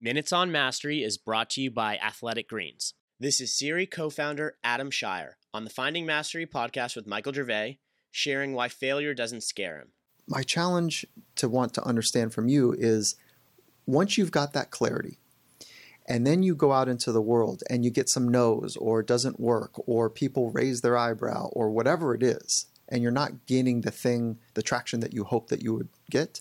Minutes on Mastery is brought to you by Athletic Greens. This is Siri co founder Adam Cheyer on the Finding Mastery podcast with Michael Gervais, sharing why failure doesn't scare him. My challenge to want to understand from you is once you've got that clarity, and then you go out into the world and you get some no's or it doesn't work or people raise their eyebrow or whatever it is, and you're not gaining the thing, the traction that you hope that you would get,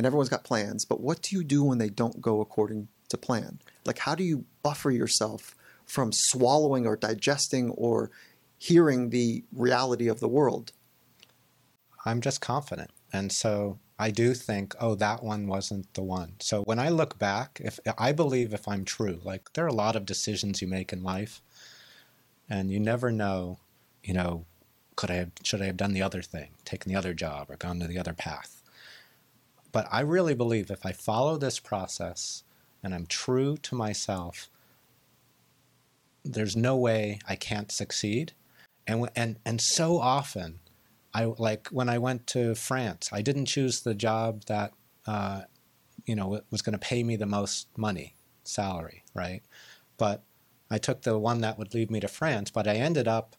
and everyone's got plans, but what do you do when they don't go according to plan? Like, how do you buffer yourself from swallowing or digesting or hearing the reality of the world? I'm just confident. And so I do think, oh, that one wasn't the one. So when I look back, if I believe if I'm true, like there are a lot of decisions you make in life, and you never know, you know, could I have, should I have done the other thing, taken the other job, or gone to the other path? But I really believe if I follow this process and I'm true to myself, there's no way I can't succeed. And and and so often I like when I went to France, I didn't choose the job that uh, you know was going to pay me the most money, salary, right? But I took the one that would lead me to France. But I ended up,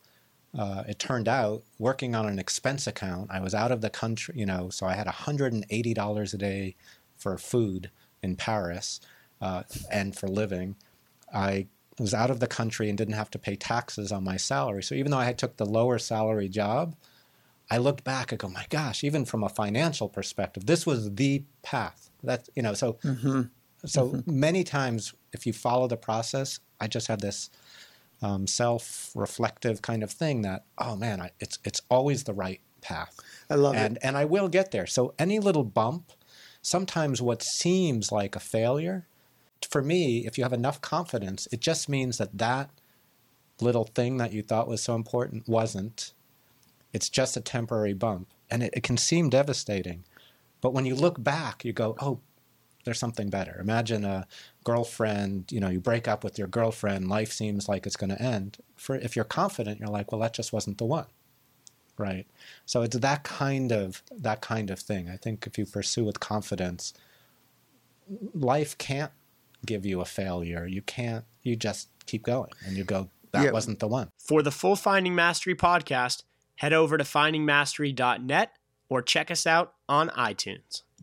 uh, it turned out, working on an expense account. I was out of the country, you know, so I had $180 a day for food in Paris uh, and for living. I was out of the country and didn't have to pay taxes on my salary. So even though I took the lower salary job, I looked back, I go, my gosh, even from a financial perspective, this was the path. That you know, so mm-hmm. so mm-hmm. many times if you follow the process, I just have this um, self-reflective kind of thing that, oh man, I, it's it's always the right path. I love and, it, and I will get there. So any little bump, sometimes what seems like a failure, for me, if you have enough confidence, it just means that that little thing that you thought was so important wasn't it's just a temporary bump. And it, it can seem devastating. But when you look back, you go, oh, there's something better. Imagine a girlfriend, you know, you break up with your girlfriend, life seems like it's going to end. For if you're confident, you're like, well, that just wasn't the one. Right? So it's that kind of that kind of thing. I think if you pursue with confidence, life can't give you a failure. You can't you just keep going and you go that yeah. wasn't the one. For the full Finding Mastery podcast, head over to findingmastery.net or check us out on iTunes.